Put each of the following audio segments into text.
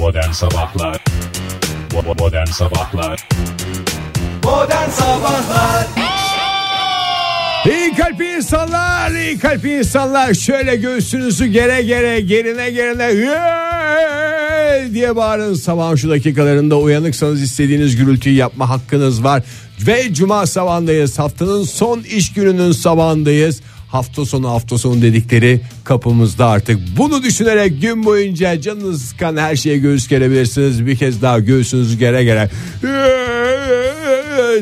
Modern Sabahlar Modern Sabahlar Modern Sabahlar İyi kalpli insanlar, iyi kalpli insanlar. Şöyle göğsünüzü gere gere, gerine gerine "Yeee!" diye bağırın. Sabahın şu dakikalarında uyanıksanız istediğiniz gürültüyü yapma hakkınız var. Ve cuma sabahındayız. Haftanın son iş gününün sabahındayız. Hafta sonu hafta sonu dedikleri kapımızda artık. Bunu düşünerek gün boyunca canınız sıkan her şeye göğüs gerebilirsiniz. Bir kez daha göğsünüzü gere gere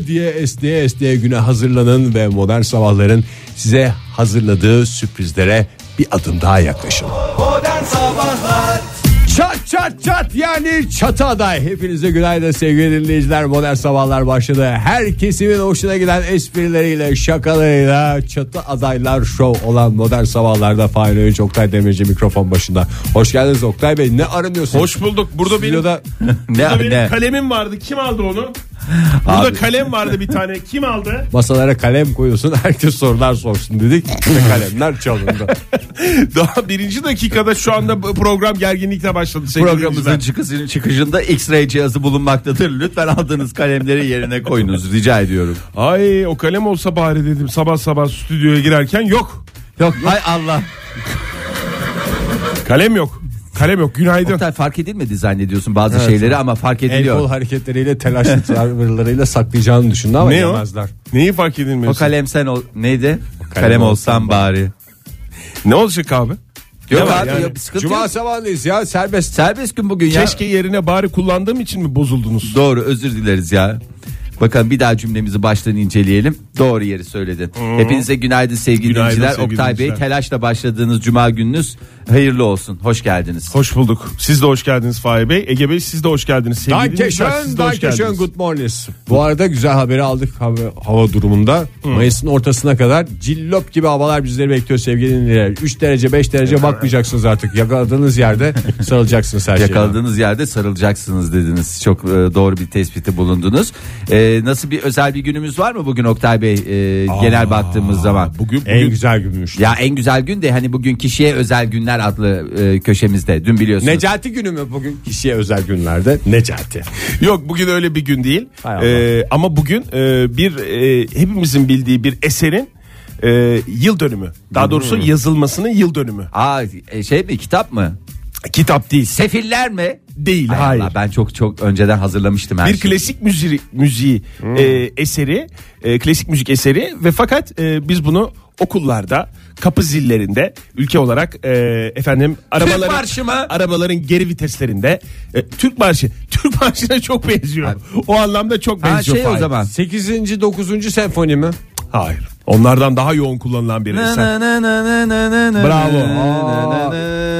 diye esneye esneye güne hazırlanın ve modern sabahların size hazırladığı sürprizlere bir adım daha yaklaşın. Çat çat yani çatı aday. Hepinize günaydın sevgili dinleyiciler. Modern sabahlar başladı. Her kesimin hoşuna giden esprileriyle, şakalarıyla çatı adaylar show olan modern sabahlarda Fahir Öğünç Oktay Demirci mikrofon başında. Hoş geldiniz Oktay Bey. Ne aranıyorsunuz? Hoş bulduk. Burada benim, Stüdyoda burada Ne benim ne? kalemim vardı. Kim aldı onu? Burada Abi. kalem vardı bir tane. Kim aldı? masalara kalem koyuyorsun. Herkes sorular sorsun dedik. Ve kalemler çalındı. Daha birinci dakikada şu anda program gerginlikle başladı. sevgili Programımızın çıkışının çıkışında X-ray cihazı bulunmaktadır. Lütfen aldığınız kalemleri yerine koyunuz rica ediyorum. Ay o kalem olsa bari dedim sabah sabah stüdyoya girerken yok. Yok hay Allah. Kalem yok. Kalem yok. Günaydın. Oktay fark edilmedi zannediyorsun bazı şeyleri ama fark El kol ediliyor. hareketleriyle telaşlı tavırlarıyla saklayacağını düşündü ama Ne o? yemezler. Neyi fark O edilmiyorsun? kalem sen ol neydi? kalem Kalem, olsam olsan bari. Ne olacak abi? Yok abi yani? yok, sıkıntı Cuma yok. sabahındayız ya serbest. Serbest gün bugün ya. Keşke yerine bari kullandığım için mi bozuldunuz? Doğru özür dileriz ya. Bakalım bir daha cümlemizi baştan inceleyelim. Doğru yeri söyledin. Hepinize günaydın sevgili Günaydın dinleyiciler. sevgili Oktay Bey dinleyiciler. telaşla başladığınız cuma gününüz hayırlı olsun. Hoş geldiniz. Hoş bulduk. Siz de hoş geldiniz Fahir Bey. Ege Bey siz de hoş geldiniz. Sevgili dinleyiciler, Dankeschön, siz de hoş geldiniz. good morning. Bu arada güzel haberi aldık hava, hava durumunda. Mayıs'ın ortasına kadar cillop gibi havalar bizleri bekliyor sevgili dinleyiciler. 3 derece 5 derece bakmayacaksınız artık. Yakaladığınız yerde sarılacaksınız her şeye. Yakaladığınız yerde sarılacaksınız dediniz. Çok e, doğru bir tespiti bulundunuz. E, nasıl bir özel bir günümüz var mı bugün Oktay Bey e, genel baktığımız zaman? Bugün, En bugün güzel günmüş. Ya en güzel gün de hani bugün kişiye özel günler adlı e, köşemizde. Dün biliyorsunuz. Necati günü mü bugün kişiye özel günlerde? Necati. Yok bugün öyle bir gün değil. Ee, ama bugün e, bir e, hepimizin bildiği bir eserin e, yıl dönümü. Daha doğrusu yazılmasının yıl dönümü. Aa e, şey mi kitap mı? Kitap değil. Sefiller mi? Değil, Hay hayır. Allah, ben çok çok önceden hazırlamıştım her Bir şeyi. klasik müziği, müziği e, eseri, e, klasik müzik eseri ve fakat e, biz bunu okullarda, kapı zillerinde ülke olarak e, efendim arabaların marşı mı? arabaların geri viteslerinde e, Türk marşı, Türk marşına çok benziyor. O anlamda çok Ha benziyor. şey o Fahir. zaman. 8. 9. senfoni mi? Hayır. Onlardan daha yoğun kullanılan bir eser. Bravo.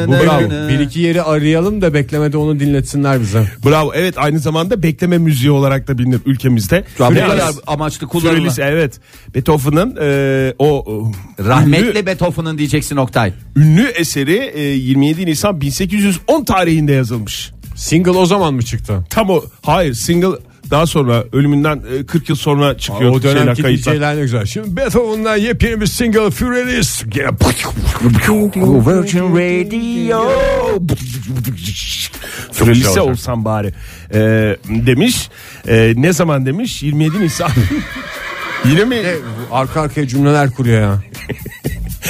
Bu bravo. Bir iki yeri arayalım da beklemede onu dinletsinler bize. Bravo. Evet aynı zamanda bekleme müziği olarak da bilinir ülkemizde. Kadar amaçlı kullanılan. Evet. Beethoven'ın e, o e, Rahmetli ünlü, Beethoven'ın diyeceksin Oktay. ünlü eseri e, 27 Nisan 1810 tarihinde yazılmış. Single o zaman mı çıktı? Tam o hayır single daha sonra ölümünden e, 40 yıl sonra çıkıyor o şeyler dönemki kayıtlar. DJ'ler ne güzel. Şimdi Beethoven'dan yepyeni bir single Furious. Gene Virgin Radio. Frelise olsam bari e, demiş. E, ne zaman demiş? 27 Nisan. Yine mi Arka arkaya cümleler kuruyor ya.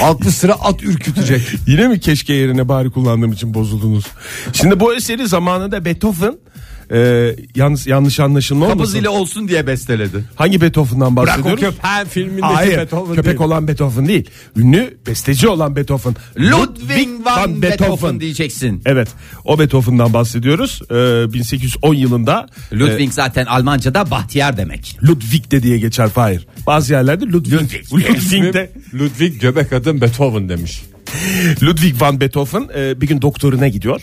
Aklı sıra at ürkütecek. Yine mi keşke yerine bari kullandığım için bozuldunuz? Şimdi bu eseri zamanında Beethoven e, yalnız yanlış anlaşılma Kapı olmasın. zili olsun diye besteledi. Hangi Beethoven'dan Bırak o bahsediyoruz? köpeğin filmindeki Hayır, Beethoven köpek değil. olan Beethoven değil. Ünlü besteci olan Beethoven. Ludwig van Beethoven diyeceksin. Evet, o Beethoven'dan bahsediyoruz. Ee, 1810 yılında Ludwig zaten Almanca'da bahtiyar demek. e, Ludwig de diye geçer Fahir. Bazı yerlerde Ludwig. Ludwig, de, Ludwig göbek adım Beethoven demiş. Ludwig van Beethoven e, bir gün doktoruna gidiyor.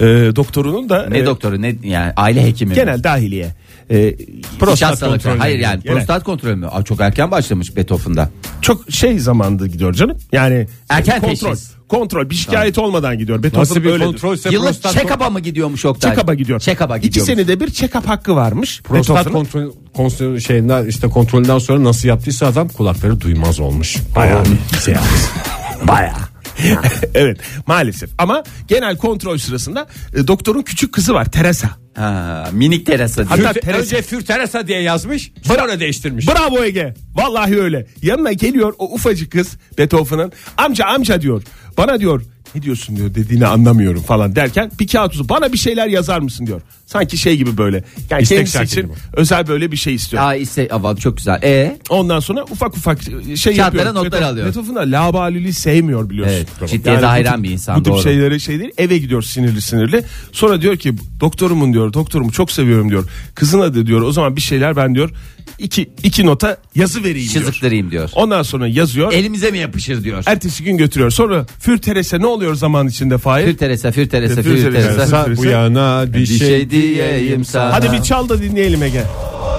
E, doktorunun da Ne e, doktoru ne yani aile hekimi mi? genel dahiliye. E, prostat kontrolüne Hayır yani Genel. prostat kontrolü mü? Aa, çok erken başlamış Beethoven'da. çok şey zamanda gidiyor canım. Yani Erken kontrol. teşhis. Kontrol bir şikayet olmadan gidiyor. Beethoven Nasıl bir kontrolse Yıllık prostat, check-up'a mı gidiyormuş Oktay? Check-up'a gidiyor. Check-up'a İki gidiyormuş. senede bir check-up hakkı varmış. prostat kontrol, kontrol şeyinden işte kontrolünden sonra nasıl yaptıysa adam kulakları duymaz olmuş. Bayağı bir şey yapmış. Bayağı. evet maalesef ama genel kontrol sırasında e, doktorun küçük kızı var Teresa. Ha, minik Teresa diye. Hatta Für- Teresa- önce Für Teresa diye yazmış sonra değiştirmiş. Bravo Ege. Vallahi öyle. Yanına geliyor o ufacık kız Beethoven'ın. Amca amca diyor. Bana diyor ne diyorsun diyor dediğini anlamıyorum falan derken bir kağıt uzun bana bir şeyler yazar mısın diyor. Sanki şey gibi böyle. Yani İstek kendisi şarkı için gibi. özel böyle bir şey istiyor. Aa işte ava çok güzel. E Ondan sonra ufak ufak şey Kağıtlara yapıyor. notlar Beethoven- alıyor. Beethoven da labaliliği sevmiyor biliyorsun. Evet, ciddiyete hayran bir insan, Bu tip doğru. şeyleri şey değil. Eve gidiyor sinirli sinirli. Sonra diyor ki doktorumun diyor doktorumu çok seviyorum diyor. Kızına da diyor o zaman bir şeyler ben diyor iki, iki nota yazı vereyim diyor. çizikleriyim diyor. Ondan sonra yazıyor. Elimize mi yapışır diyor. Ertesi gün götürüyor. Sonra Für Teresa ne oluyor zaman içinde Fahir? Für Teresa, Für Teresa, Für Für Teresa. Teresa. Sen bu yana bir Bir şey, şey diyeyim sana. Hadi bir çal da dinleyelim Ege.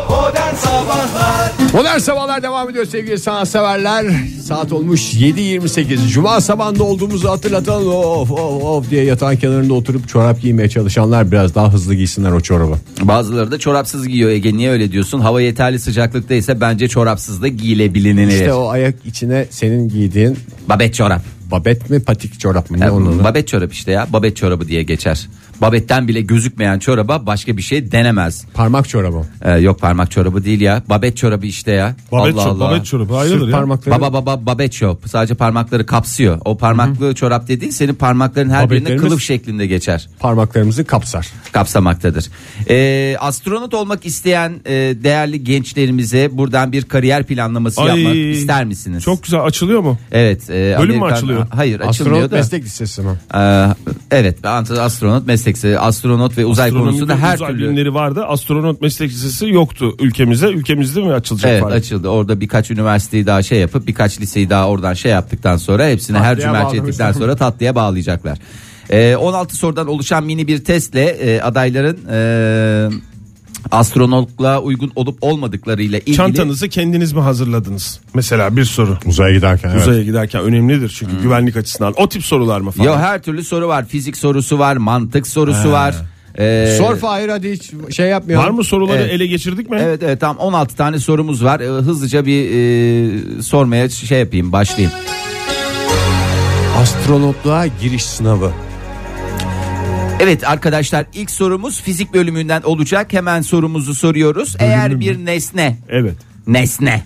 Modern Sabahlar Modern Sabahlar devam ediyor sevgili sanatseverler. Saat olmuş 7.28. Cuma sabahında olduğumuzu hatırlatan of of of diye yatağın kenarında oturup çorap giymeye çalışanlar biraz daha hızlı giysinler o çorabı. Bazıları da çorapsız giyiyor Ege niye öyle diyorsun? Hava yeterli sıcaklıktaysa bence çorapsız da giyilebilinir. İşte o ayak içine senin giydiğin Babet çorap. babet mi patik çorap mı ne Ya, onun adı? babet çorap işte ya. Babet çorabı diye geçer. Babetten bile gözükmeyen çoraba başka bir şey denemez. Parmak çorabı. Ee, yok parmak çorabı değil ya. Babet çorabı işte ya. Babet, Allah çorabı, Allah. babet çorabı hayırdır Sırt ya? parmakları. Baba baba babet çorap. Sadece parmakları kapsıyor. O parmaklı çorap dediğin senin parmakların her Babetlerimiz- kılıf şeklinde geçer. Parmaklarımızı kapsar. kapsamaktadır. Ee, astronot olmak isteyen e, değerli gençlerimize buradan bir kariyer planlaması Ay, yapmak ister misiniz? Çok güzel açılıyor mu? Evet. e, Bölüm mü açılıyor? Hayır açılmıyor Astronot da. meslek lisesi mi? Ee, evet astronot meslek astronot ve uzay konusunda her uzay türlü bilimleri vardı. Astronot meslek lisesi yoktu ülkemizde. Ülkemizde mi açılacak? Evet Fahir? açıldı. Orada birkaç üniversiteyi daha şey yapıp birkaç liseyi daha oradan şey yaptıktan sonra hepsini her Tatlıya cümerç ettikten sonra tatlıya bağlayacaklar. Ee, 16 sorudan oluşan mini bir testle e, adayların e, astronotluğa uygun olup olmadıklarıyla ilgili Çantanızı kendiniz mi hazırladınız? Mesela bir soru. Uzaya giderken evet. Uzaya giderken önemlidir çünkü güvenlik açısından. O tip sorular mı falan? Yo her türlü soru var. Fizik sorusu var, mantık sorusu var. Ee, Sor Fahir hadi hiç şey yapmıyor. Var mı soruları Evet. ele geçirdik mi? Evet evet tam 16 tane sorumuz var. Ee, hızlıca bir e, sormaya şey yapayım, başlayayım. Astronotluğa giriş sınavı. Evet arkadaşlar ilk sorumuz fizik bölümünden olacak. Hemen sorumuzu soruyoruz. Eğer bir nesne Evet. Nesne.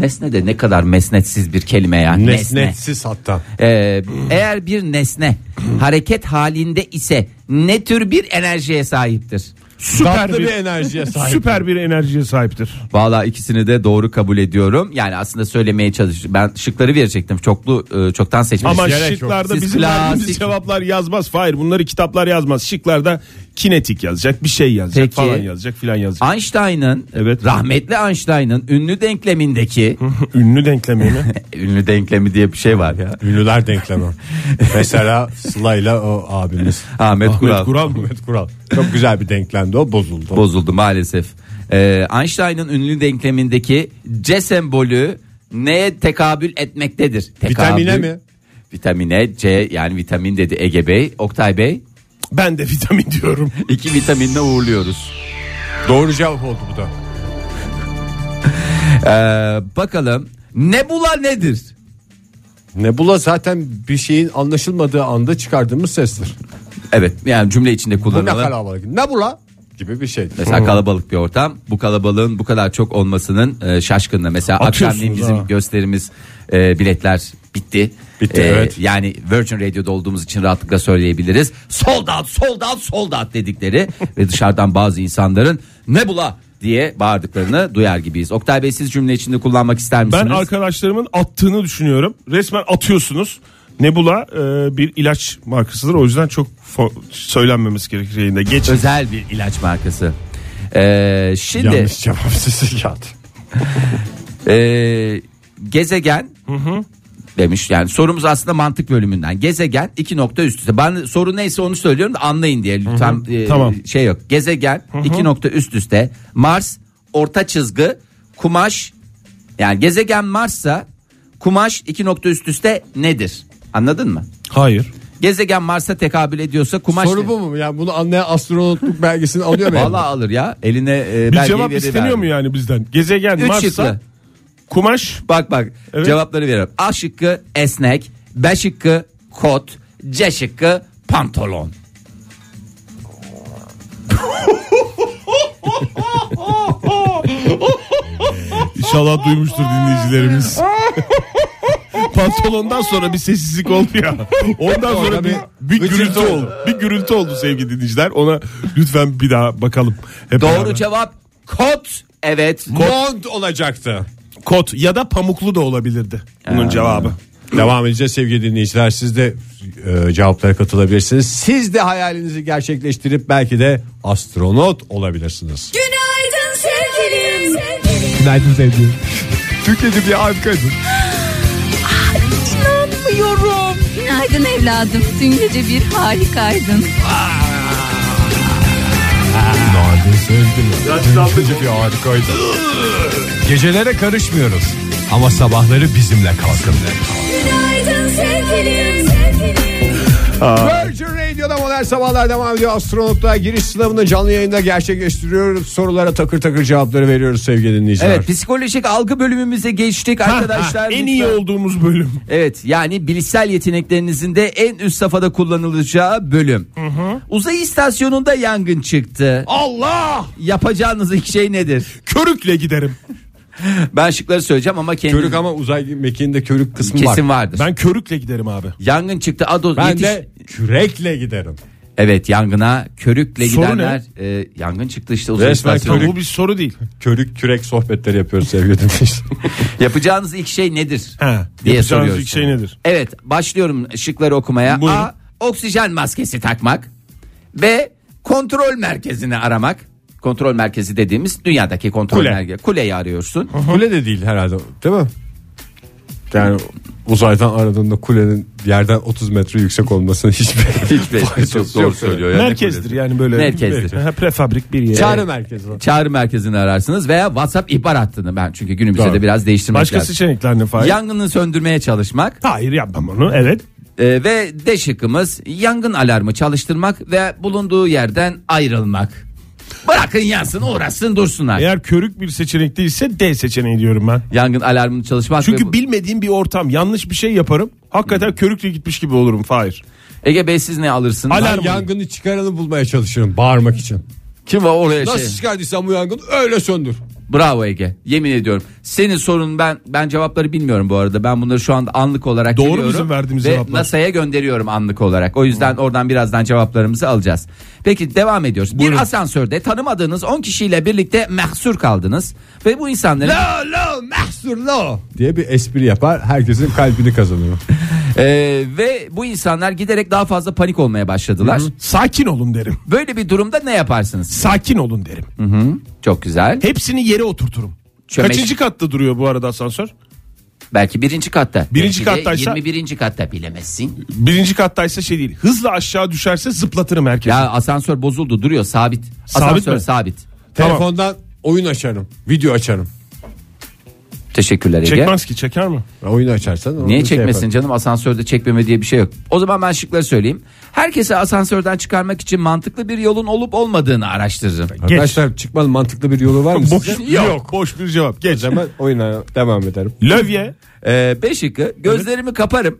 Nesne de ne kadar mesnetsiz bir kelime ya. Nesne. Nesnetsiz hatta. Ee, eğer bir nesne hareket halinde ise ne tür bir enerjiye sahiptir? Süper bir, bir enerjiye sahip. süper bir enerjiye sahiptir. Valla ikisini de doğru kabul ediyorum. Yani aslında söylemeye çalış. Ben şıkları verecektim. Çoklu e, çoktan seçmiş. Ama şıklarda Siz bizim klasik- cevaplar yazmaz. Hayır bunları kitaplar yazmaz. Şıklarda kinetik yazacak, bir şey yazacak Peki. falan yazacak filan yazacak. Einstein'ın Evet. rahmetli Einstein'ın ünlü denklemindeki Ünlü denklemi mi? ünlü denklemi diye bir şey var ya. Ünlüler denklemi. Mesela Sıla'yla o abimiz. Ahmet Kural. Kural mı? Ahmet Kural. Çok güzel bir denklemdi o bozuldu. bozuldu maalesef. Ee, Einstein'ın ünlü denklemindeki C sembolü neye tekabül etmektedir? Tekabül, Vitamine mi? Vitamine C yani vitamin dedi Ege Bey. Oktay Bey Ben de vitamin diyorum. iki vitaminle uğurluyoruz. Doğru cevap oldu bu da. Ee, bakalım nebula nedir? Nebula zaten bir şeyin anlaşılmadığı anda çıkardığımız sestir. Evet yani cümle içinde Bu ne kullanılan. kalabalık. Nebula gibi bir şey. Mesela kalabalık bir ortam. Bu kalabalığın bu kadar çok olmasının e, şaşkınlığı. Mesela Atıyorsunuz akşamleyin bizim ha. gösterimiz e, biletler bitti. Bitti, E, evet. Yani Virgin Radio'da olduğumuz için rahatlıkla söyleyebiliriz. Sold out, sold out, sold out dedikleri ve dışarıdan bazı insanların ne bula diye bağırdıklarını duyar gibiyiz. Oktay Bey siz cümle içinde kullanmak ister misiniz? Ben arkadaşlarımın attığını düşünüyorum. Resmen atıyorsunuz. Nebula e, bir ilaç markasıdır. O yüzden çok söylenmemesi gerekir yayında. Geç. Özel bir ilaç markası. E, şimdi Yanlış cevap sesi geldi. Ee, gezegen demiş yani sorumuz aslında mantık bölümünden gezegen iki nokta üst üste ben soru neyse onu söylüyorum da anlayın diye lütfen e, Tamam. şey yok gezegen iki nokta üst üste Mars orta çizgi kumaş yani gezegen Mars'sa kumaş iki nokta üst üste nedir anladın mı? Hayır. Gezegen Mars'a tekabül ediyorsa kumaş Soru bu mu? Yani bunu anlayan astronotluk belgesini alıyor mu? Vallahi alır ya eline e, Bir belgeyi cevap verir isteniyor mu yani bizden? Gezegen Üç Mars'a şıklı. Kumaş Bak bak Evet. cevapları veriyorum. A şıkkı esnek, B şıkkı kot, C şıkkı pantolon. İnşallah duymuştur dinleyicilerimiz. Pantolondan sonra bir sessizlik oldu ya. Ondan sonra bir, bir gıcırtı gürültü oldu. oldu. Bir gürültü oldu sevgili dinleyiciler. Ona lütfen bir daha bakalım. Hep Doğru beraber. cevap kot. Evet. Mont olacaktı. Kot ya da pamuklu da olabilirdi. Bunun cevabı. Devam edeceğiz sevgili dinleyiciler. Siz de e, cevaplara katılabilirsiniz. Siz de hayalinizi gerçekleştirip belki de astronot olabilirsiniz. Günaydın sevgilim. Günaydın sevgilim. Türkiye'de bir harikaydın. İnanmıyorum. Günaydın evladım. Dün gece bir harikaydın. Günaydın sevgilim. Türkiye'de bir harikaydın. Gecelere karışmıyoruz. Ama sabahları bizimle kalkın. Günaydın sevgilim. Virgin Radio'da modern sabahlar devam ediyor. Astronotluğa giriş sınavını canlı yayında gerçekleştiriyoruz. Sorulara takır takır cevapları veriyoruz sevgili dinleyiciler. Evet psikolojik algı bölümümüze geçtik arkadaşlar. en iyi olduğumuz bölüm. Evet yani bilişsel yeteneklerinizin de en üst safhada kullanılacağı bölüm. Uzay istasyonunda yangın çıktı. Allah! Yapacağınız ilk şey nedir? Körükle giderim. Ben şıkları söyleyeceğim ama kendim Körük ama uzay mekiğinde körük kısmı var. kesin vardır. Ben körükle giderim abi. Yangın çıktı. Ado, Ben yetiş- de kürekle giderim. Evet yangına körükle Soru gidenler e, yangın çıktı işte uzay Resmen. Tamam, bu bir soru değil. Körük kürek sohbetleri yapıyoruz sevgili dinleyiciler. Yapacağınız ilk şey nedir? He, diye yapacağınız soruyoruz. ilk şey nedir? Evet başlıyorum şıkları okumaya. Buyurun. A. Oksijen maskesi takmak. B. Kontrol merkezini aramak. Kontrol merkezi dediğimiz dünyadaki kontrol Kule. merkezi. Kuleyi arıyorsun. Kule de değil herhalde değil mi? Yani uzaydan aradığında kulenin yerden 30 metre yüksek olmasının hiçbir Hiçbir faydası çok doğru yok. söylüyor. ya. Merkezdir yani böyle. Merkezdir. Ha, prefabrik bir yer. Çağrı merkezi. var. Çağrı merkezini ararsınız veya WhatsApp ihbar hattını ben çünkü günümüzde Doğru. de biraz değiştirmek Başka lazım. seçenekler ne Fahir? Yangını söndürmeye çalışmak Hayır yapmam onu. Evet. e, ve D şıkkımız yangın alarmı çalıştırmak ve bulunduğu yerden ayrılmak. Bırakın yansın uğraşsın dursunlar. Eğer körük bir seçenek değilse D seçeneği diyorum ben. Yangın alarmını çalışmak. ve Çünkü bu- bilmediğim bir ortam yanlış bir şey yaparım. Hakikaten körükle gitmiş gibi olurum Fahir. Ege Bey siz ne alırsınız? Alarm. Yangını çıkaranı bulmaya çalışıyorum bağırmak için. Kim var oraya Nasıl şey? çıkardıysan bu yangını öyle söndür. Bravo Ege. Yemin ediyorum. Senin sorun ben ben cevapları bilmiyorum bu arada. Ben bunları şu anda anlık olarak Doğru bizim verdiğimiz ve cevaplar. NASA'ya gönderiyorum anlık olarak. O yüzden oradan birazdan cevaplarımızı alacağız. Peki devam ediyoruz. Bir asansörde tanımadığınız 10 kişiyle birlikte mahsur kaldınız ve bu insanların Lo lo mahsur lo diye bir espri yapar herkesin kalbini kazanıyor. Ee, ve bu insanlar giderek daha fazla panik olmaya başladılar. Sakin olun derim. Böyle bir durumda ne yaparsınız? Sakin olun derim. Çok güzel. Hepsini yere oturturum. Çömeş- Kaçıncı katta duruyor bu arada asansör? Belki birinci katta. Birinci Belki de kattaysa- 21. katta bilemezsin. Birinci kattaysa şey değil. Hızla aşağı düşerse zıplatırım herkesi. Ya asansör bozuldu duruyor sabit. Sabit asansör mi? sabit. Tamam. Telefondan oyun açarım. Video açarım. Teşekkürler Ege. Çekmez ki çeker mi? Oyun açarsan onu Niye şey çekmesin yaparım. canım asansörde çekmeme diye bir şey yok. O zaman ben şıkları söyleyeyim. Herkese asansörden çıkarmak için mantıklı bir yolun olup olmadığını araştırırım. Arkadaşlar çıkmanın mantıklı bir yolu var mı Boş, sizce? yok. Boş bir cevap. Geç. Hemen oyuna devam ederim. Lövye. Ee, B şıkkı gözlerimi kaparım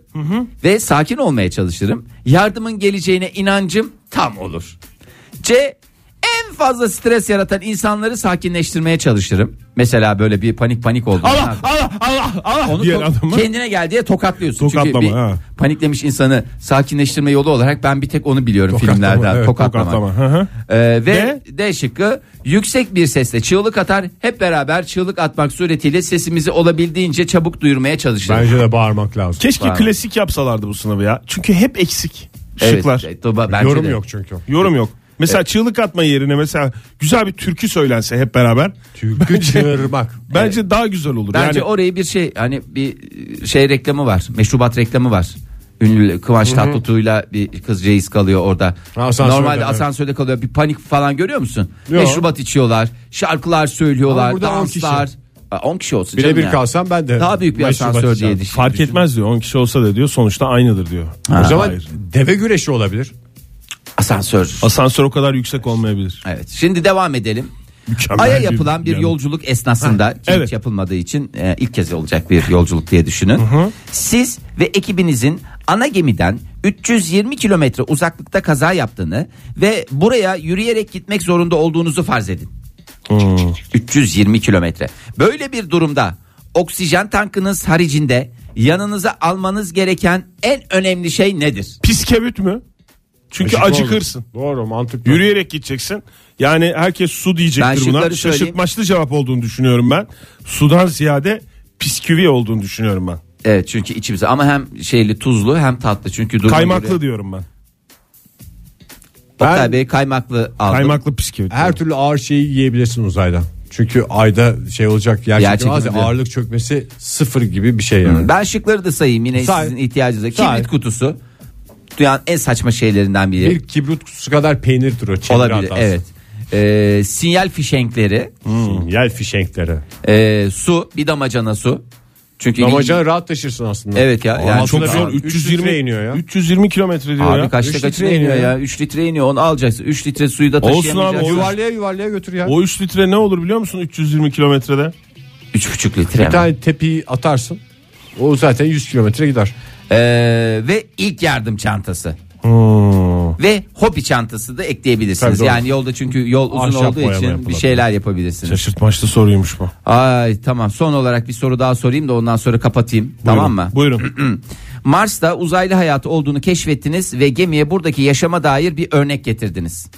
ve sakin olmaya çalışırım. Yardımın geleceğine inancım tam olur. C en fazla stres yaratan insanları sakinleştirmeye çalışırım. Mesela böyle bir panik panik oldu. Allah Allah Allah Allah Onu diyen to- adamı. kendine gel diye tokatlıyorsun. Çünkü Tokatlama, bir ha. paniklemiş insanı sakinleştirme yolu olarak ben bir tek onu biliyorum Tokatlama, filmlerden. evet, tokatlama. tokatlama, hı hı. Ee, ve D? şıkkı yüksek bir sesle çığlık atar. Hep beraber çığlık atmak suretiyle sesimizi olabildiğince çabuk duyurmaya çalışırım. Bence de bağırmak lazım. Keşke Var. klasik yapsalardı bu sınavı ya. Çünkü hep eksik. Evet, Şıklar. evet, doba- bence Yorum de. yok çünkü. Yorum yok. Mesela çığlık atma yerine mesela güzel bir türkü söylense hep beraber. Türkü çığırmak. Bence daha güzel olur. Bence yani orayı bir şey hani bir şey reklamı var. Meşrubat reklamı var. Ünlü Kıvanç Tatlıtuğ'yla bir kız reis kalıyor orada. Asansörde, Normalde evet. asansörde kalıyor. Bir panik falan görüyor musun? Yok. Meşrubat içiyorlar. Şarkılar söylüyorlar. Ama burada on kişi. danslar. Aa, 10 kişi olsun canım Birebir ya. kalsam ben de. Daha büyük bir meşrubat asansör içeceğim. diye düşün. fark etmez diyor. 10 kişi olsa da diyor sonuçta aynıdır diyor. O zaman Hayır. deve güreşi olabilir. Asansör. Asansör o kadar yüksek olmayabilir. Evet. Şimdi devam edelim. Mükemmel Ay'a yapılan bir yani. yolculuk esnasında ki evet. hiç yapılmadığı için e, ilk kez olacak bir yolculuk diye düşünün. Siz ve ekibinizin ana gemiden 320 kilometre uzaklıkta kaza yaptığını ve buraya yürüyerek gitmek zorunda olduğunuzu farz edin. 320 kilometre. Böyle bir durumda oksijen tankınız haricinde yanınıza almanız gereken en önemli şey nedir? Piskevit mü? Çünkü acıkırsın. Doğru, doğru mantıklı. Yürüyerek gideceksin. Yani herkes su Ben diyecektir şıkları buna. Şaşırtmaçlı cevap olduğunu düşünüyorum ben. Sudan ziyade bisküvi olduğunu düşünüyorum ben. Evet çünkü içimize ama hem şeyli tuzlu hem tatlı çünkü duruma Kaymaklı göre- diyorum ben. Oktay Ben- Bey kaymaklı aldım. Kaymaklı bisküvi. Her türlü ağır şeyi yiyebilirsin uzayda. Çünkü ayda şey olacak yer Yer çekimi ya, çekimi. ağırlık çökmesi sıfır gibi bir şey yani. Ben şıkları da sayayım yine Say. sizin ihtiyacınıza. Say. Kibrit kutusu. Dünyanın en saçma şeylerinden biri. Bir kibrit kutusu kadar peynirdir o. çeviri Olabilir hatası. evet. Ee, sinyal fişenkleri, Hmm, Yel fişenkleri. ee, su, bir damacana su. Çünkü Damacana rahat taşırsın aslında. Evet ya, yani çok zor. bir- 320 320 iniyor ya. 320 kilometre diyor Abi ya. kaçta kaçına litre iniyor iniyor ya? 3 litre iniyor onu alacaksın. 3 litre suyu da Olsun abi, taşıyamayacaksın. o Yuvarlaya yuvarlaya götür ya. O 3 litre ne olur biliyor musun 320 kilometrede? 3,5 litre. bir mi? tane tepiyi atarsın. O zaten 100 kilometre gider. Ee, ve ilk yardım çantası. Hmm. Ve hobi çantası da ekleyebilirsiniz. Tabii doğru. yani yolda çünkü yol uzun Ahşap olduğu boyama için bir yapılabilir. şeyler yapabilirsiniz. Şaşırtmaçlı soruymuş bu. Ay tamam son olarak bir soru daha sorayım da ondan sonra kapatayım. Tamam mı? Buyurun. Mars'ta uzaylı hayatı olduğunu keşfettiniz ve gemiye buradaki yaşama dair bir örnek getirdiniz.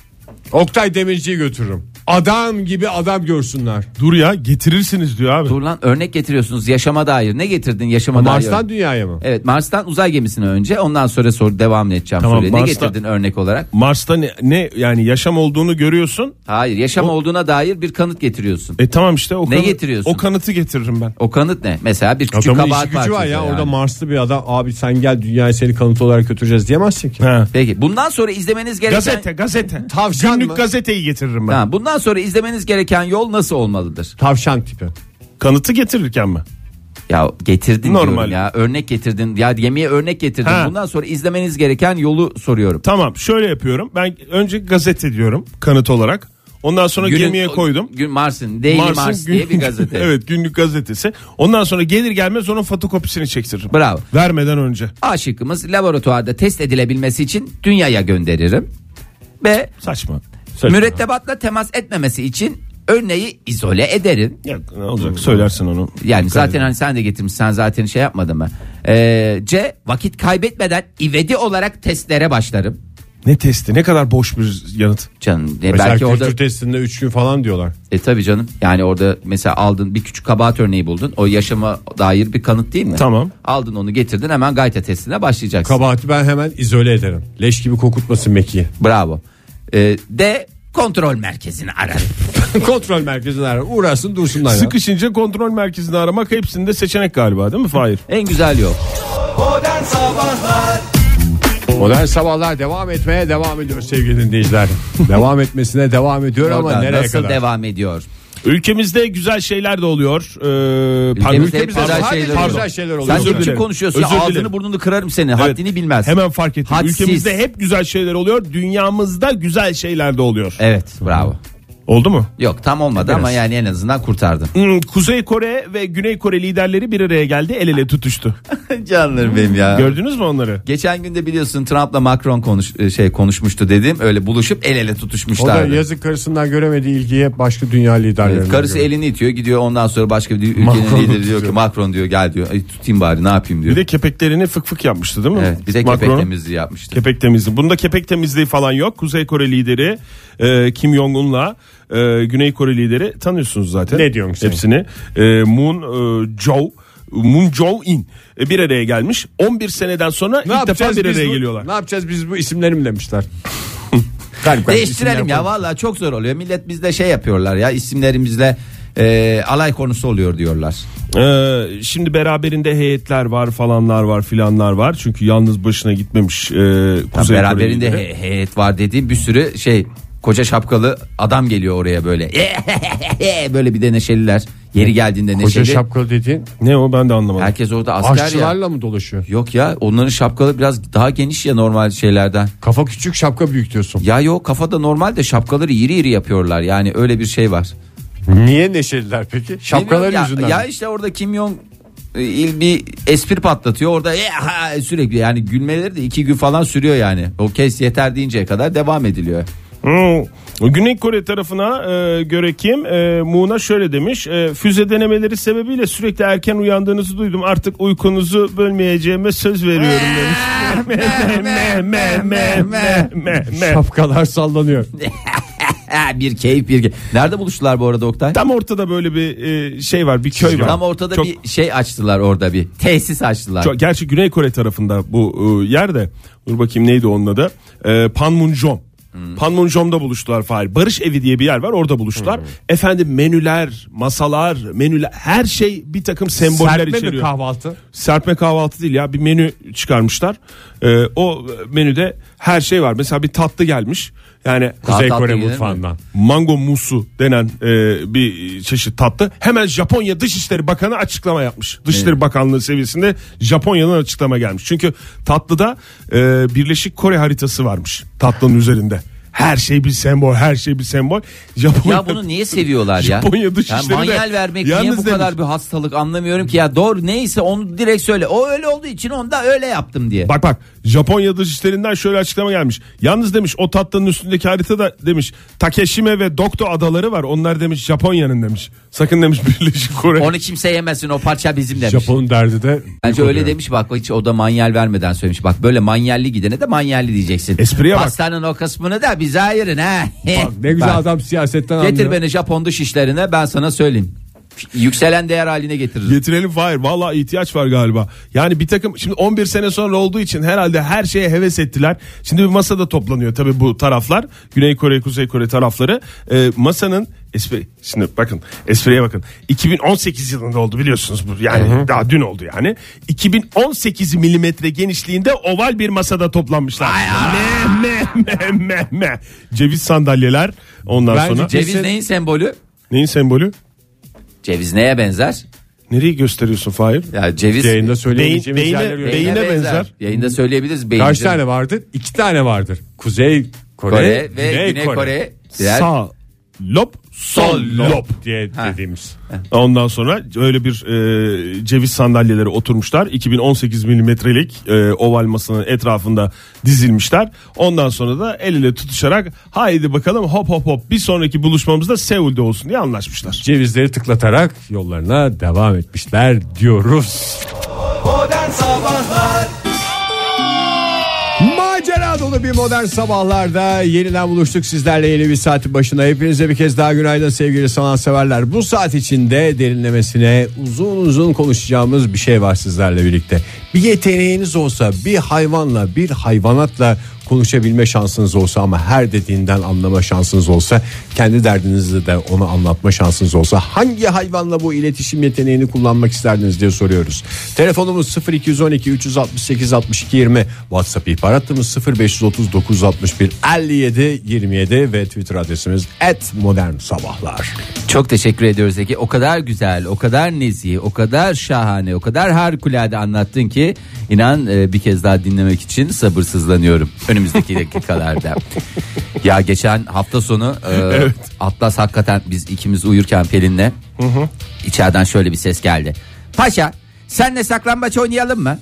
Oktay Demirci'yi götürürüm. Adam gibi adam görsünler. Dur ya getirirsiniz diyor abi. Dur lan örnek getiriyorsunuz yaşama dair. Ne getirdin yaşama dair? Mars'tan dünyaya mı? Evet Mars'tan uzay gemisine önce ondan sonra soru devam edeceğim Tamam, soruya. Ne Mars'ta- getirdin örnek olarak? Mars'ta ne, ne yani yaşam olduğunu görüyorsun. Hayır yaşam olduğuna dair bir kanıt getiriyorsun. E tamam işte o Ne kanı- getiriyorsun? O kanıtı getiririm ben. O kanıt ne? Mesela bir küçük Adamın kabahat var parçası ya yani. orada Marslı bir adam abi sen gel dünyayı seni kanıt olarak götüreceğiz diyemezsin ki. He. Peki bundan sonra izlemeniz gereken Gazete gazete. Tavşan Günlük mı? gazeteyi getiririm ben. Ha, bundan sonra izlemeniz gereken yol nasıl olmalıdır? Tavşan tipi. Kanıtı getirirken mi? Ya getirdin Normal. diyorum ya örnek getirdin ya yemeğe örnek getirdin. Ha. Bundan sonra izlemeniz gereken yolu soruyorum. Tamam şöyle yapıyorum. Ben önce gazete diyorum kanıt olarak. Ondan sonra Günün- gemiye koydum. Gün Mars'ın Daily Mars'ın Mars diye bir gazete. evet günlük gazetesi. Ondan sonra gelir gelmez onun fotokopisini çektiririm. Bravo. Vermeden önce. A şıkkımız laboratuvarda test edilebilmesi için dünyaya gönderirim. Ve Saçma. Mürettebatla temas etmemesi için örneği izole ederim. Yok, ne olacak söylersin onu. Yani zaten hani sen de getirmişsin sen zaten şey yapmadın mı? Ee, C vakit kaybetmeden ivedi olarak testlere başlarım. Ne testi ne kadar boş bir yanıt. Canım e, Mesela belki kültür orada testinde 3 gün falan diyorlar. e tabi canım yani orada mesela aldın bir küçük kabahat örneği buldun o yaşama dair bir kanıt değil mi? Tamam. Aldın onu getirdin hemen gayta testine başlayacaksın. Kabahati ben hemen izole ederim. Leş gibi kokutmasın Meki'yi. Bravo. Ee, D kontrol merkezini ararım. Kontrol merkezine arar. Uğraşsın dursunlar ya. Sıkışınca kontrol merkezini aramak hepsinde seçenek galiba değil mi Fahir? en güzel yol. Modern Sabahlar Modern sabahlar devam etmeye devam ediyor sevgili dinleyiciler. devam etmesine devam ediyor ama Oradan nereye nasıl kadar? devam ediyor? Ülkemizde güzel şeyler de oluyor. Ee, pardon, Ülkemizde ülkemizde güzel sadece şeyler pardon. oluyor. güzel şeyler Sen oluyor. çok dilerim. konuşuyorsun. Özür ya, Ağzını dilerim. burnunu kırarım seni. Evet, Haddini bilmez. Hemen fark ettim. Hadsiz. Ülkemizde hep güzel şeyler oluyor. Dünyamızda güzel şeyler de oluyor. Evet bravo. Oldu mu? Yok tam olmadı ama yani en azından kurtardın. Hmm, Kuzey Kore ve Güney Kore liderleri bir araya geldi. El ele tutuştu. Canlarım benim ya. Gördünüz mü onları? Geçen günde biliyorsun Trump'la Macron konuş şey konuşmuştu dedim. Öyle buluşup el ele O da yazık karısından göremediği ilgiyi başka dünya liderlerine. Evet, karısı görüyor. elini itiyor gidiyor ondan sonra başka bir ülkenin Macron'u lideri diyor ki. Macron diyor gel diyor Ay, tutayım bari ne yapayım diyor. Bir de kepeklerini fık fık yapmıştı değil mi? evet, bir de kepek Macron. temizliği yapmıştı. Kepek temizliği. Bunda kepek temizliği falan yok. Kuzey Kore lideri e, Kim Jong-un'la e, Güney Kore lideri tanıyorsunuz zaten. Ne diyorsun sen? Hepsini. E, Moon e, Jae Moon Jae-in e, bir araya gelmiş. 11 seneden sonra Ne ilk defa yapacağız bir araya bu, geliyorlar. Ne yapacağız biz bu isimleri mi demişler? Garip garip Değiştirelim ya vallahi çok zor oluyor. Millet bizde şey yapıyorlar ya isimlerimizle e, alay konusu oluyor diyorlar. Ee, şimdi beraberinde heyetler var falanlar var filanlar var. Çünkü yalnız başına gitmemiş e, Kuzey beraberinde he- heyet var dediğim bir sürü şey koca şapkalı adam geliyor oraya böyle. böyle bir de neşeliler. Yeri geldiğinde Koca neşeli. şapkalı dediğin Ne o ben de anlamadım. Herkes orada asker ya. aşçılarla mı dolaşıyor? Yok ya onların şapkalı biraz daha geniş ya normal şeylerden. Kafa küçük şapka büyük diyorsun. Ya yok kafada normal de şapkaları iri iri yapıyorlar. Yani öyle bir şey var. Niye neşeliler peki? Şapkaları ya, yüzünden. Ya işte orada Kim Jong e, il bir espri patlatıyor orada "Eh, ha," sürekli yani gülmeleri de iki gün falan sürüyor yani. O kes yeter deyinceye kadar devam ediliyor. Hmm. Güney Kore tarafına e, göre kim? E, Muğna şöyle demiş. E, füze denemeleri sebebiyle sürekli erken uyandığınızı duydum. Artık uykunuzu bölmeyeceğime söz veriyorum demiş. Me, me, me, me, me, me, me. Şapkalar sallanıyor. bir keyif bir keyif. Nerede buluştular bu arada Oktay? Tam ortada böyle bir e, şey var, bir köy var. Tam ortada Çok- bir şey açtılar orada bir tesis açtılar. Çok, gerçi Güney Kore tarafında bu e, yerde. Dur bakayım neydi onun adı? E, Panmunjom. Panmunjom'da buluştular Fahir. Barış Evi diye bir yer var orada buluştular. Efendim menüler, masalar, menüler her şey bir takım semboller Serpme içeriyor. kahvaltı? Serpme kahvaltı değil ya bir menü çıkarmışlar. E, o menüde her şey var. Mesela bir tatlı gelmiş. Yani Kuzey tatlı Kore mutfağından. mango musu denen e, bir çeşit tatlı. Hemen Japonya Dışişleri Bakanı açıklama yapmış. Dışişleri Bakanlığı seviyesinde Japonya'nın açıklama gelmiş. Çünkü tatlıda e, Birleşik Kore haritası varmış tatlının üzerinde. Her şey bir sembol, her şey bir sembol. Japonya, Ya bunu niye seviyorlar ya? Japonya Dışişleri de ya manyel vermek niye bu demiş. kadar bir hastalık anlamıyorum ki ya doğru neyse onu direkt söyle. O öyle olduğu için onu da öyle yaptım diye. Bak bak Japonya Dışişleri'nden şöyle açıklama gelmiş. Yalnız demiş o tatlının üstündeki haritada demiş Takeshime ve Dokdo adaları var. Onlar demiş Japonya'nın demiş. Sakın demiş Birleşik Kore. Onu kimse yemesin o parça bizim demiş. Japon'un derdi de Bence öyle demiş bak hiç o da manyel vermeden söylemiş. Bak böyle manyelli gidene de manyelli diyeceksin. Espriye bak. Pastanın o kısmını da bize ayırın ha. Bak, ne güzel Bak, adam siyasetten Getir anlıyor. beni Japon dış işlerine ben sana söyleyeyim. Yükselen değer haline getiririm. Getirelim Fahir. Valla ihtiyaç var galiba. Yani bir takım şimdi 11 sene sonra olduğu için herhalde her şeye heves ettiler. Şimdi bir masada toplanıyor tabii bu taraflar. Güney Kore, Kuzey Kore tarafları. Ee, masanın espri, şimdi bakın espriye bakın. 2018 yılında oldu biliyorsunuz bu. Yani daha dün oldu yani. 2018 milimetre genişliğinde oval bir masada toplanmışlar. Me me me me me. Ceviz sandalyeler ondan Bence sonra. Ceviz neyin sembolü? Neyin sembolü? Ceviz neye benzer? Nereyi gösteriyorsun Fahir? Ya ceviz Yayında söyleyemeyeceğimiz Beyin- yerler beyine- yok. beyine benzer. Yayında söyleyebiliriz. Beyin Kaç tane vardır? İki tane vardır. Kuzey Kore, Kore ve Güney, Kore. Diğer- Sağ lop sol lop. diye Ha. dediğimiz. Ondan sonra öyle bir e, ceviz sandalyeleri oturmuşlar. 2018 milimetrelik e, oval masanın etrafında dizilmişler. Ondan sonra da el ile tutuşarak haydi bakalım hop hop hop bir sonraki buluşmamızda Seul'de olsun diye anlaşmışlar. Cevizleri tıklatarak yollarına devam etmişler diyoruz. Modern Sabahlar dolu bir modern sabahlarda yeniden buluştuk sizlerle yeni bir saatin başına. Hepinize bir kez daha günaydın sevgili sanatseverler. Bu saat içinde derinlemesine uzun uzun konuşacağımız bir şey var sizlerle birlikte. Bir yeteneğiniz olsa bir hayvanla bir hayvanatla konuşabilme şansınız olsa ama her dediğinden anlama şansınız olsa kendi derdinizi de ona anlatma şansınız olsa hangi hayvanla bu iletişim yeteneğini kullanmak isterdiniz diye soruyoruz. Telefonumuz 0212 368 62 20 WhatsApp ihbar hattımız 0530 961 57 27 ve Twitter adresimiz @modern sabahlar. Çok teşekkür ediyoruz Ege. O kadar güzel, o kadar nezih, o kadar şahane, o kadar harikulade anlattın ki inan e, bir kez daha dinlemek için sabırsızlanıyorum önümüzdeki dakikalarda. ya geçen hafta sonu e, Atlas hakikaten biz ikimiz uyurken Pelin'le içeriden şöyle bir ses geldi. Paşa senle saklambaç oynayalım mı?